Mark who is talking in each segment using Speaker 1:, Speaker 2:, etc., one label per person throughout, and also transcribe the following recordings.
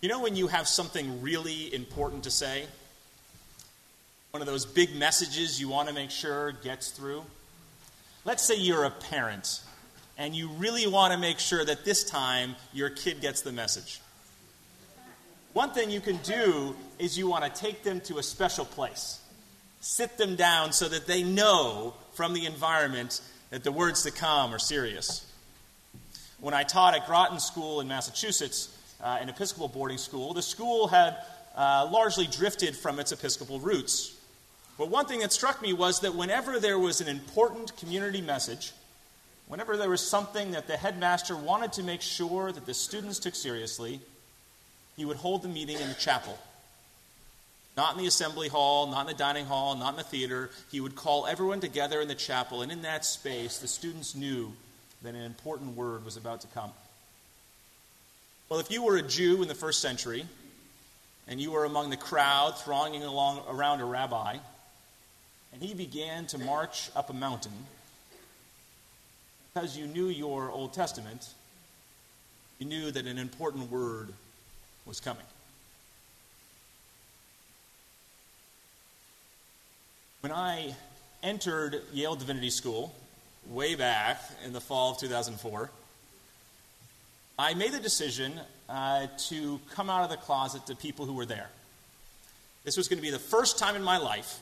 Speaker 1: You know when you have something really important to say? One of those big messages you want to make sure gets through? Let's say you're a parent and you really want to make sure that this time your kid gets the message. One thing you can do is you want to take them to a special place. Sit them down so that they know from the environment that the words to come are serious. When I taught at Groton School in Massachusetts, uh, an Episcopal boarding school, the school had uh, largely drifted from its Episcopal roots. But one thing that struck me was that whenever there was an important community message, whenever there was something that the headmaster wanted to make sure that the students took seriously, he would hold the meeting in the chapel. Not in the assembly hall, not in the dining hall, not in the theater. He would call everyone together in the chapel, and in that space, the students knew that an important word was about to come. Well, if you were a Jew in the first century, and you were among the crowd thronging along around a rabbi, and he began to march up a mountain, because you knew your Old Testament, you knew that an important word was coming. When I entered Yale Divinity School way back in the fall of 2004, I made the decision uh, to come out of the closet to people who were there. This was going to be the first time in my life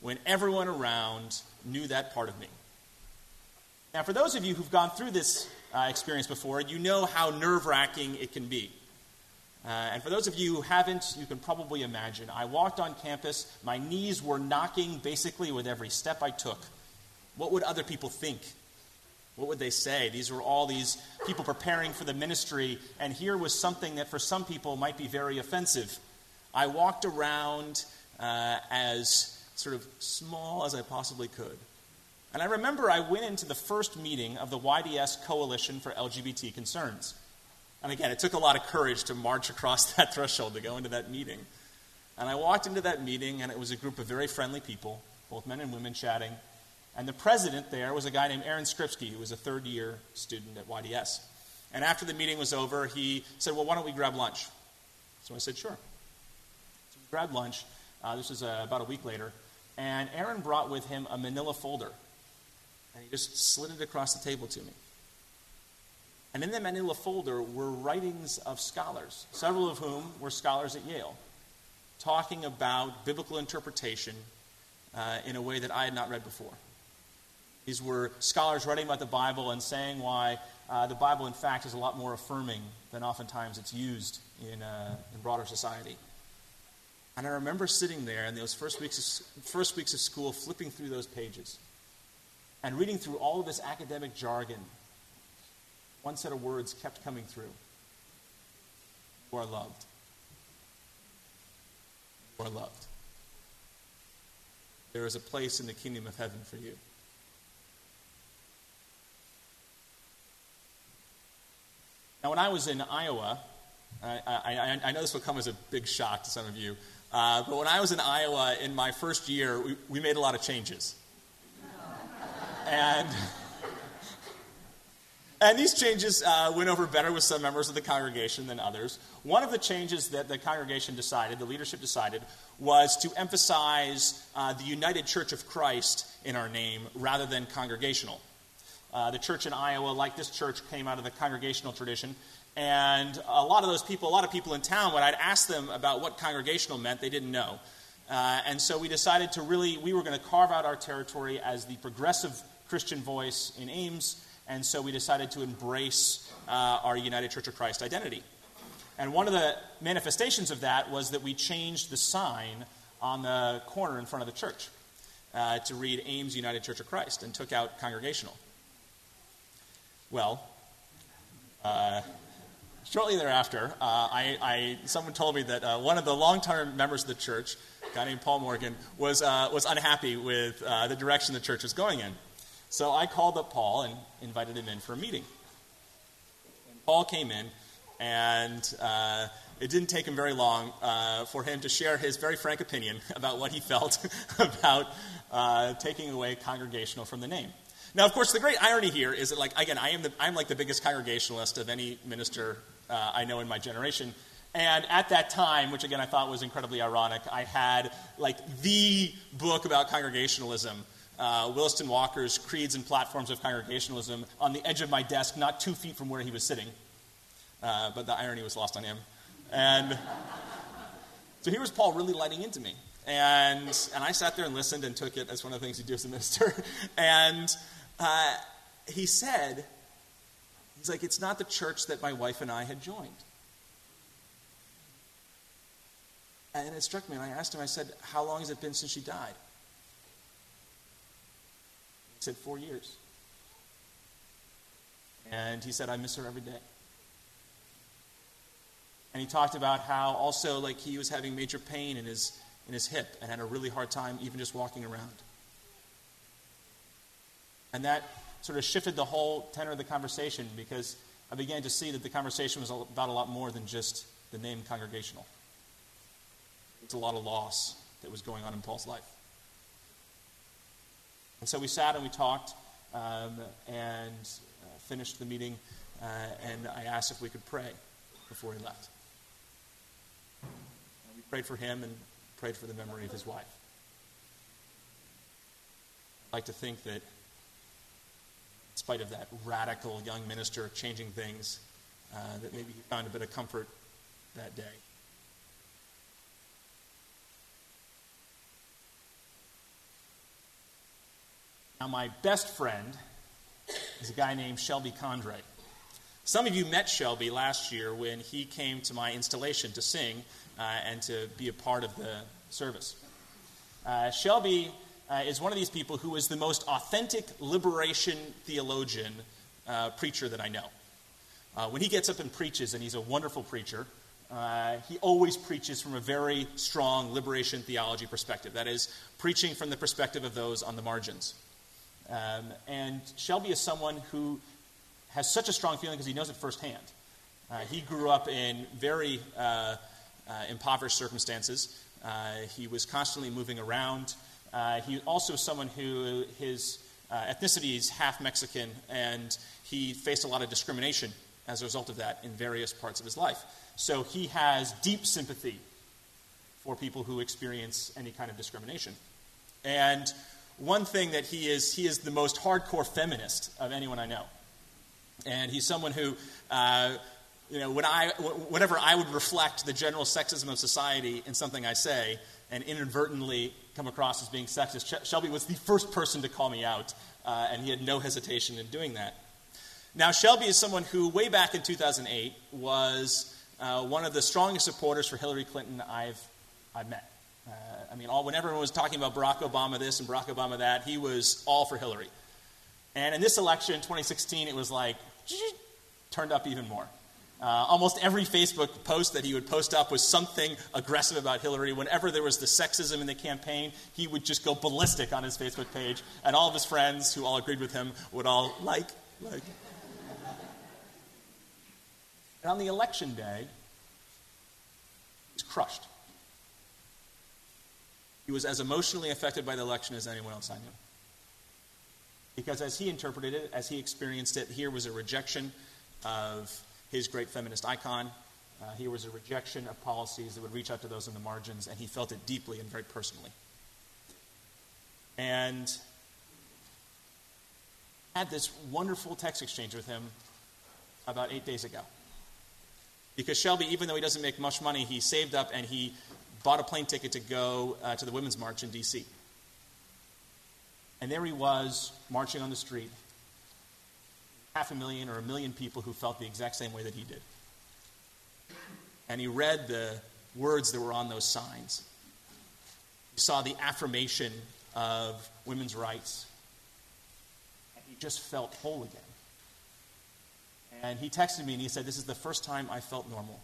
Speaker 1: when everyone around knew that part of me. Now, for those of you who've gone through this uh, experience before, you know how nerve wracking it can be. Uh, and for those of you who haven't, you can probably imagine. I walked on campus, my knees were knocking basically with every step I took. What would other people think? What would they say? These were all these people preparing for the ministry, and here was something that for some people might be very offensive. I walked around uh, as sort of small as I possibly could. And I remember I went into the first meeting of the YDS Coalition for LGBT Concerns. And again, it took a lot of courage to march across that threshold to go into that meeting. And I walked into that meeting, and it was a group of very friendly people, both men and women chatting. And the president there was a guy named Aaron Skripsky, who was a third year student at YDS. And after the meeting was over, he said, Well, why don't we grab lunch? So I said, Sure. So we grabbed lunch. Uh, this was uh, about a week later. And Aaron brought with him a manila folder. And he just slid it across the table to me. And in the manila folder were writings of scholars, several of whom were scholars at Yale, talking about biblical interpretation uh, in a way that I had not read before. These were scholars writing about the Bible and saying why uh, the Bible, in fact, is a lot more affirming than oftentimes it's used in, uh, in broader society. And I remember sitting there in those first weeks, of, first weeks of school, flipping through those pages and reading through all of this academic jargon one set of words kept coming through You are loved. You are loved. There is a place in the kingdom of heaven for you. Now, when I was in Iowa, I, I, I, know this will come as a big shock to some of you, uh, but when I was in Iowa in my first year, we, we made a lot of changes. and and these changes uh, went over better with some members of the congregation than others. One of the changes that the congregation decided, the leadership decided, was to emphasize uh, the United Church of Christ in our name rather than congregational. Uh, the church in Iowa, like this church, came out of the congregational tradition. And a lot of those people, a lot of people in town, when I'd ask them about what congregational meant, they didn't know. Uh, and so we decided to really, we were going to carve out our territory as the progressive Christian voice in Ames and so we decided to embrace uh, our United Church of Christ identity. And one of the manifestations of that was that we changed the sign on the corner in front of the church uh, to read Ames United Church of Christ and took out congregational. Well, uh, shortly thereafter, uh, I, I, someone told me that uh, one of the long-term members of the church, a guy named Paul Morgan, was, uh, was unhappy with the direction the church was going in. So I called up Paul and invited him in for a meeting. And Paul came in, and uh, it didn't take him very long uh, for him to share his very frank opinion about what he felt about uh, taking away congregational from the name. Now, of course, the great irony here is that, like, again, I am the, I'm like the biggest congregationalist of any minister uh, I know in my generation, And at that time, which again I thought was incredibly ironic, I had like the book about congregationalism, uh, Williston Walker's Creeds and Platforms of Congregationalism, on the edge of my desk, not two feet from where he was sitting. Uh, but the irony was lost on him. And so here was Paul really lighting into me. And, and I sat there and listened and took it as one of the things you do as a minister. and uh, he said, he's like, it's not the church that my wife and I had joined. And it struck me, and I asked him, I said, How long has it been since she died? He said, Four years. And he said, I miss her every day. And he talked about how also, like, he was having major pain in his, in his hip and had a really hard time even just walking around. And that sort of shifted the whole tenor of the conversation because I began to see that the conversation was about a lot more than just the name congregational. It's a lot of loss that was going on in Paul's life. And so we sat and we talked um, and uh, finished the meeting, uh, and I asked if we could pray before he left. And we prayed for him and prayed for the memory of his wife. I'd like to think that, in spite of that radical young minister changing things, uh, that maybe he found a bit of comfort that day. Now, my best friend is a guy named Shelby Condray. Some of you met Shelby last year when he came to my installation to sing uh, and to be a part of the service. Uh, Shelby uh, is one of these people who is the most authentic liberation theologian uh, preacher that I know. Uh, when he gets up and preaches, and he's a wonderful preacher, uh, he always preaches from a very strong liberation theology perspective. That is, preaching from the perspective of those on the margins. Um, and Shelby is someone who has such a strong feeling because he knows it firsthand. Uh, he grew up in very uh, impoverished circumstances. He was constantly moving around. Uh, he also someone who his uh, ethnicity is half Mexican, and he faced a lot of discrimination as a result of that in various parts of his life. So he has deep sympathy for people who experience any kind of discrimination. And one thing that he is, he is the most hardcore feminist of anyone I know. And he's someone who, uh, you know, when I, whenever I would reflect the general sexism of society in something I say and inadvertently come across as being sexist, Shelby was the first person to call me out, uh, and he had no hesitation in doing that. Now, Shelby is someone who, way back in 2008, was uh, one of the strongest supporters for Hillary Clinton I've, I've met. Uh, I mean, all, when everyone was talking about Barack Obama this and Barack Obama that, he was all for Hillary. And in this election, 2016, it was like turned up even more. Uh, almost every Facebook post that he would post up was something aggressive about Hillary. Whenever there was the sexism in the campaign, he would just go ballistic on his Facebook page, and all of his friends who all agreed with him would all like, like. And on the election day, he was crushed. He was as emotionally affected by the election as anyone else I knew. Because as he interpreted it, as he experienced it, here was a rejection of his great feminist icon. Uh, here was a rejection of policies that would reach out to those in the margins, and he felt it deeply and very personally. And had this wonderful text exchange with him about eight days ago. Because Shelby, even though he doesn't make much money, he saved up and he bought a plane ticket to go uh, to the Women's March in D.C. And there he was, marching on the street, half a million or a million people who felt the exact same way that he did. And he read the words that were on those signs. He saw the affirmation of women's rights. And he just felt whole again. And he texted me and he said, This is the first time I felt normal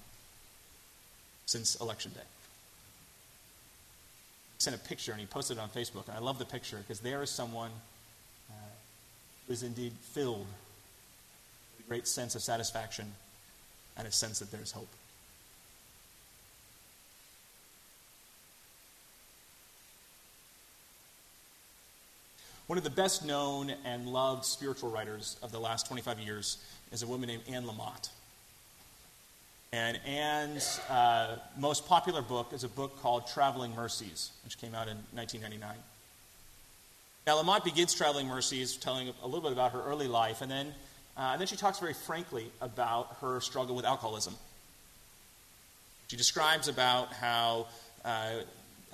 Speaker 1: since Election Day He sent a picture and he posted it on Facebook. And I love the picture because there is someone uh, who is indeed filled great sense of satisfaction and a sense that there's hope. One of the best known and loved spiritual writers of the last 25 years is a woman named Anne Lamott. And Anne's uh, most popular book is a book called Traveling Mercies, which came out in 1999. Now, Lamott begins Traveling Mercies telling a little bit about her early life, and then, uh, and then she talks very frankly about her struggle with alcoholism. She describes about how, uh,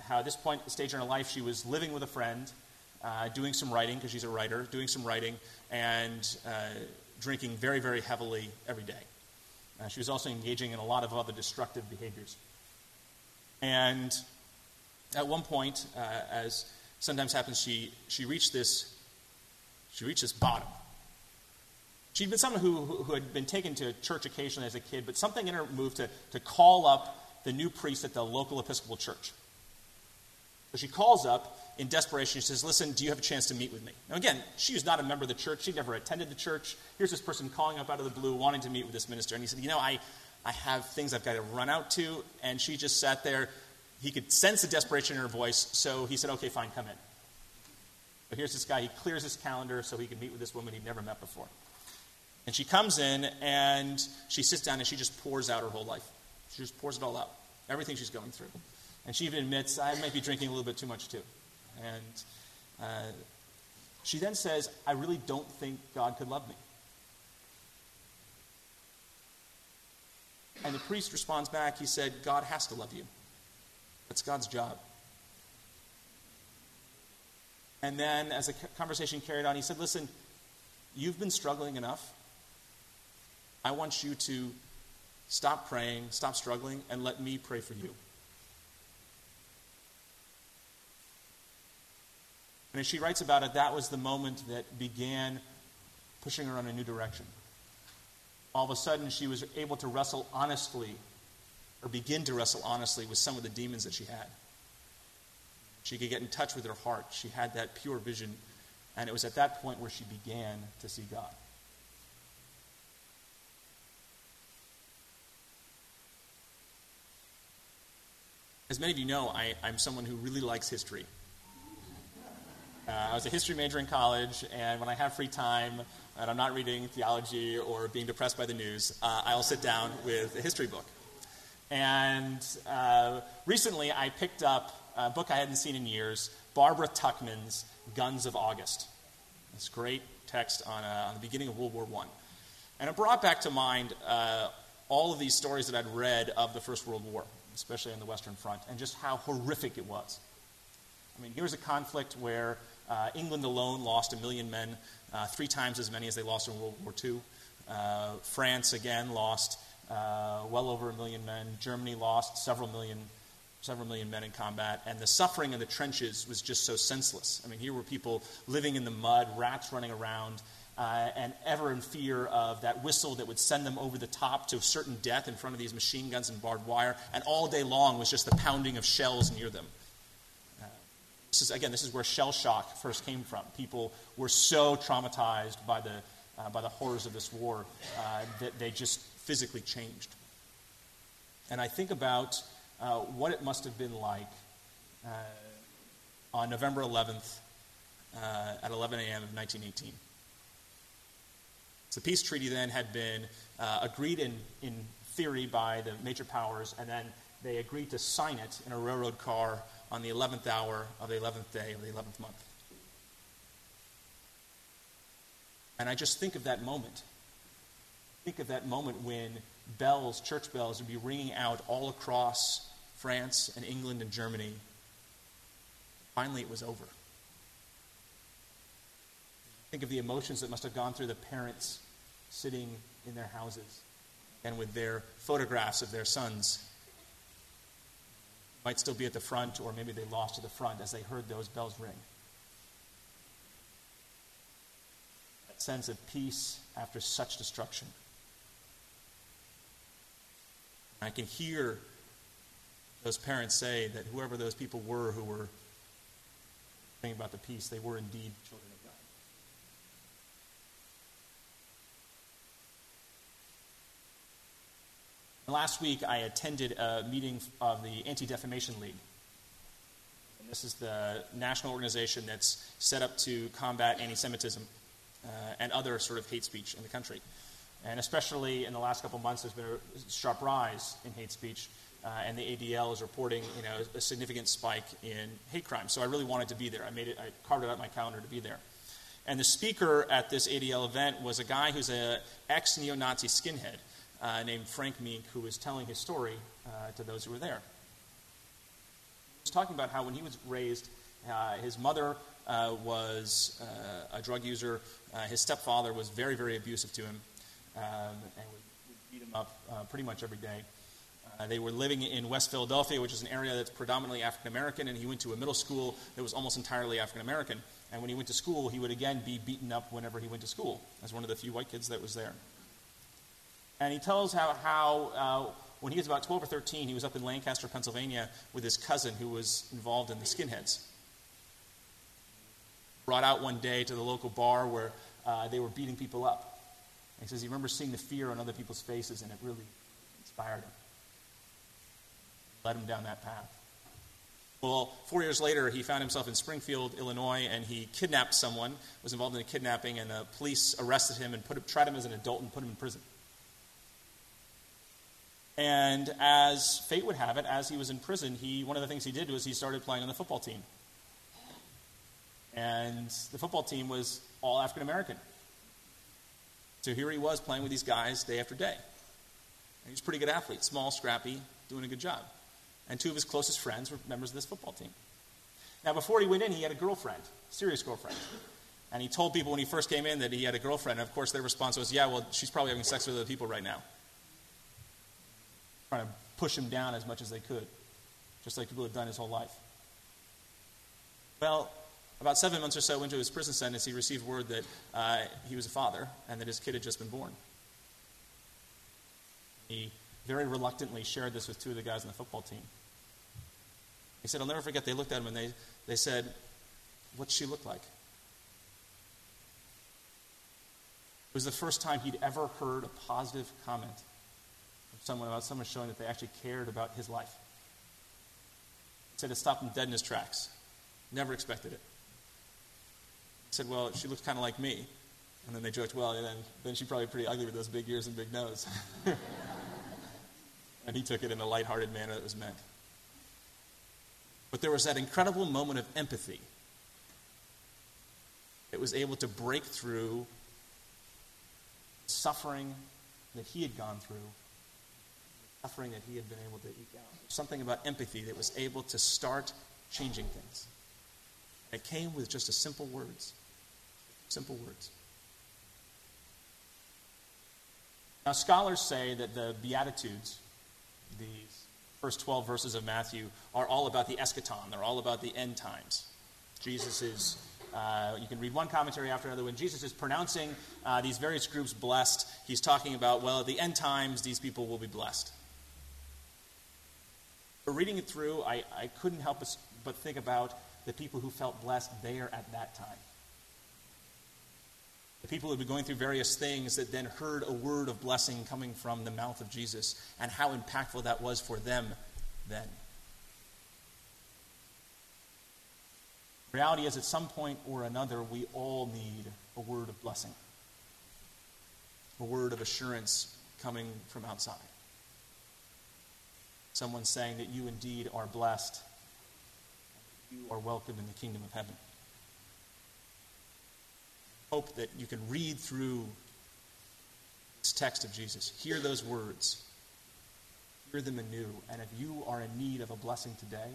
Speaker 1: how at this point, stage in her life, she was living with a friend, uh, doing some writing, because she's a writer, doing some writing, and uh, drinking very, very heavily every day. Uh, she was also engaging in a lot of other destructive behaviors. And at one point, uh, as sometimes happens, she, she reached this she reached this bottom. She'd been someone who, who had been taken to church occasionally as a kid, but something in her moved to, to call up the new priest at the local Episcopal church. So she calls up in desperation. She says, Listen, do you have a chance to meet with me? Now, again, she was not a member of the church. She'd never attended the church. Here's this person calling up out of the blue, wanting to meet with this minister. And he said, You know, I, I have things I've got to run out to. And she just sat there. He could sense the desperation in her voice. So he said, Okay, fine, come in. But here's this guy. He clears his calendar so he can meet with this woman he'd never met before. And she comes in and she sits down and she just pours out her whole life. She just pours it all out, everything she's going through. And she even admits, I might be drinking a little bit too much too. And uh, she then says, I really don't think God could love me. And the priest responds back, he said, God has to love you. That's God's job. And then, as the conversation carried on, he said, Listen, you've been struggling enough. I want you to stop praying, stop struggling, and let me pray for you. And as she writes about it, that was the moment that began pushing her in a new direction. All of a sudden, she was able to wrestle honestly, or begin to wrestle honestly with some of the demons that she had. She could get in touch with her heart. She had that pure vision. And it was at that point where she began to see God. As many of you know, I, am someone who really likes history. Uh, I was a history major in college, and when I have free time and I'm not reading theology or being depressed by the news, uh, I'll sit down with a history book. And uh, recently, I picked up a book I hadn't seen in years Barbara Tuchman's Guns of August. This great text on, uh, on the beginning of World War I. And it brought back to mind uh, all of these stories that I'd read of the First World War, especially on the Western Front, and just how horrific it was. I mean, here's a conflict where uh, England alone lost a million men, uh, three times as many as they lost in World War II. Uh, France, again, lost uh, well over a million men. Germany lost several million, several million men in combat. And the suffering in the trenches was just so senseless. I mean, here were people living in the mud, rats running around. Uh, and ever in fear of that whistle that would send them over the top to certain death in front of these machine guns and barbed wire. And all day long was just the pounding of shells near them. This is, again, this is where shell shock first came from. People were so traumatized by the, uh, by the horrors of this war uh, that they just physically changed. And I think about uh, what it must have been like uh, on November 11th uh, at 11 a.m. of 1918. The peace treaty then had been uh, agreed in, in theory by the major powers, and then they agreed to sign it in a railroad car on the 11th hour of the 11th day of the 11th month. And I just think of that moment. Think of that moment when bells, church bells, would be ringing out all across France and England and Germany. Finally, it was over. Think of the emotions that must have gone through the parents sitting in their houses and with their photographs of their sons might still be at the front, or maybe they lost to the front as they heard those bells ring. That sense of peace after such destruction. I can hear those parents say that whoever those people were who were thinking about the peace, they were indeed children Last week, I attended a meeting of the Anti Defamation League. And this is the national organization that's set up to combat anti Semitism uh, and other sort of hate speech in the country. And especially in the last couple months, there's been a sharp rise in hate speech, uh, and the ADL is reporting, you know, a significant spike in hate crime. So I really wanted to be there. I made it. I carved it out my calendar to be there. And the speaker at this ADL event was a guy who's an ex neo-Nazi skinhead uh, named Frank Meeink, who was telling his story uh, to those who were there. He was talking about how when he was raised, uh, his mother uh, was uh, a drug user. His stepfather was very, very abusive to him um, and would, beat him up pretty much every day. Uh, they were living in West Philadelphia, which is an area that's predominantly African American, and he went to a middle school that was almost entirely African American. And when he went to school, he would again be beaten up whenever he went to school, as one of the few white kids that was there. And he tells how, how uh, when he was about 12 or 13, he was up in Lancaster, Pennsylvania, with his cousin who was involved in the skinheads. Brought out one day to the local bar where uh, they were beating people up. And he says he remembers seeing the fear on other people's faces, and it really inspired him. Led him down that path. Well, four years later, he found himself in Springfield, Illinois, and he kidnapped someone, was involved in a kidnapping, and the police arrested him and put him, tried him as an adult and put him in prison. And as fate would have it, as he was in prison, he, one of the things he did was he started playing on the football team. And the football team was all African American. So here he was playing with these guys day after day. And he's a pretty good athlete, small, scrappy, doing a good job. And two of his closest friends were members of this football team. Now, before he went in, he had a girlfriend, serious girlfriend. And he told people when he first came in that he had a girlfriend. And of course, their response was, Yeah, well, she's probably having sex with other people right now. Trying to push him down as much as they could, just like people had done his whole life. Well, about seven months or so into his prison sentence, he received word that uh, he was a father and that his kid had just been born. He very reluctantly shared this with two of the guys on the football team. He said, I'll never forget, they looked at him and they, they said, What's she look like? It was the first time he'd ever heard a positive comment someone about someone showing that they actually cared about his life. He said it stopped him dead in his tracks. Never expected it said, Well, she looks kind of like me. And then they joked, Well, then, then she's probably pretty ugly with those big ears and big nose. and he took it in a lighthearted manner that was meant. But there was that incredible moment of empathy that was able to break through the suffering that he had gone through, suffering that he had been able to eke out. Something about empathy that was able to start changing things. It came with just a simple words. Simple words. Now, scholars say that the Beatitudes, these first 12 verses of Matthew, are all about the eschaton. They're all about the end times. Jesus is, uh, you can read one commentary after another. When Jesus is pronouncing uh, these various groups blessed, he's talking about, well, at the end times, these people will be blessed. But reading it through, I, I couldn't help but think about the people who felt blessed there at that time. The people who had been going through various things that then heard a word of blessing coming from the mouth of Jesus, and how impactful that was for them then. reality is, at some point or another, we all need a word of blessing, a word of assurance coming from outside. Someone saying that you indeed are blessed, you are welcome in the kingdom of heaven. Hope that you can read through this text of Jesus, hear those words, hear them anew. And if you are in need of a blessing today,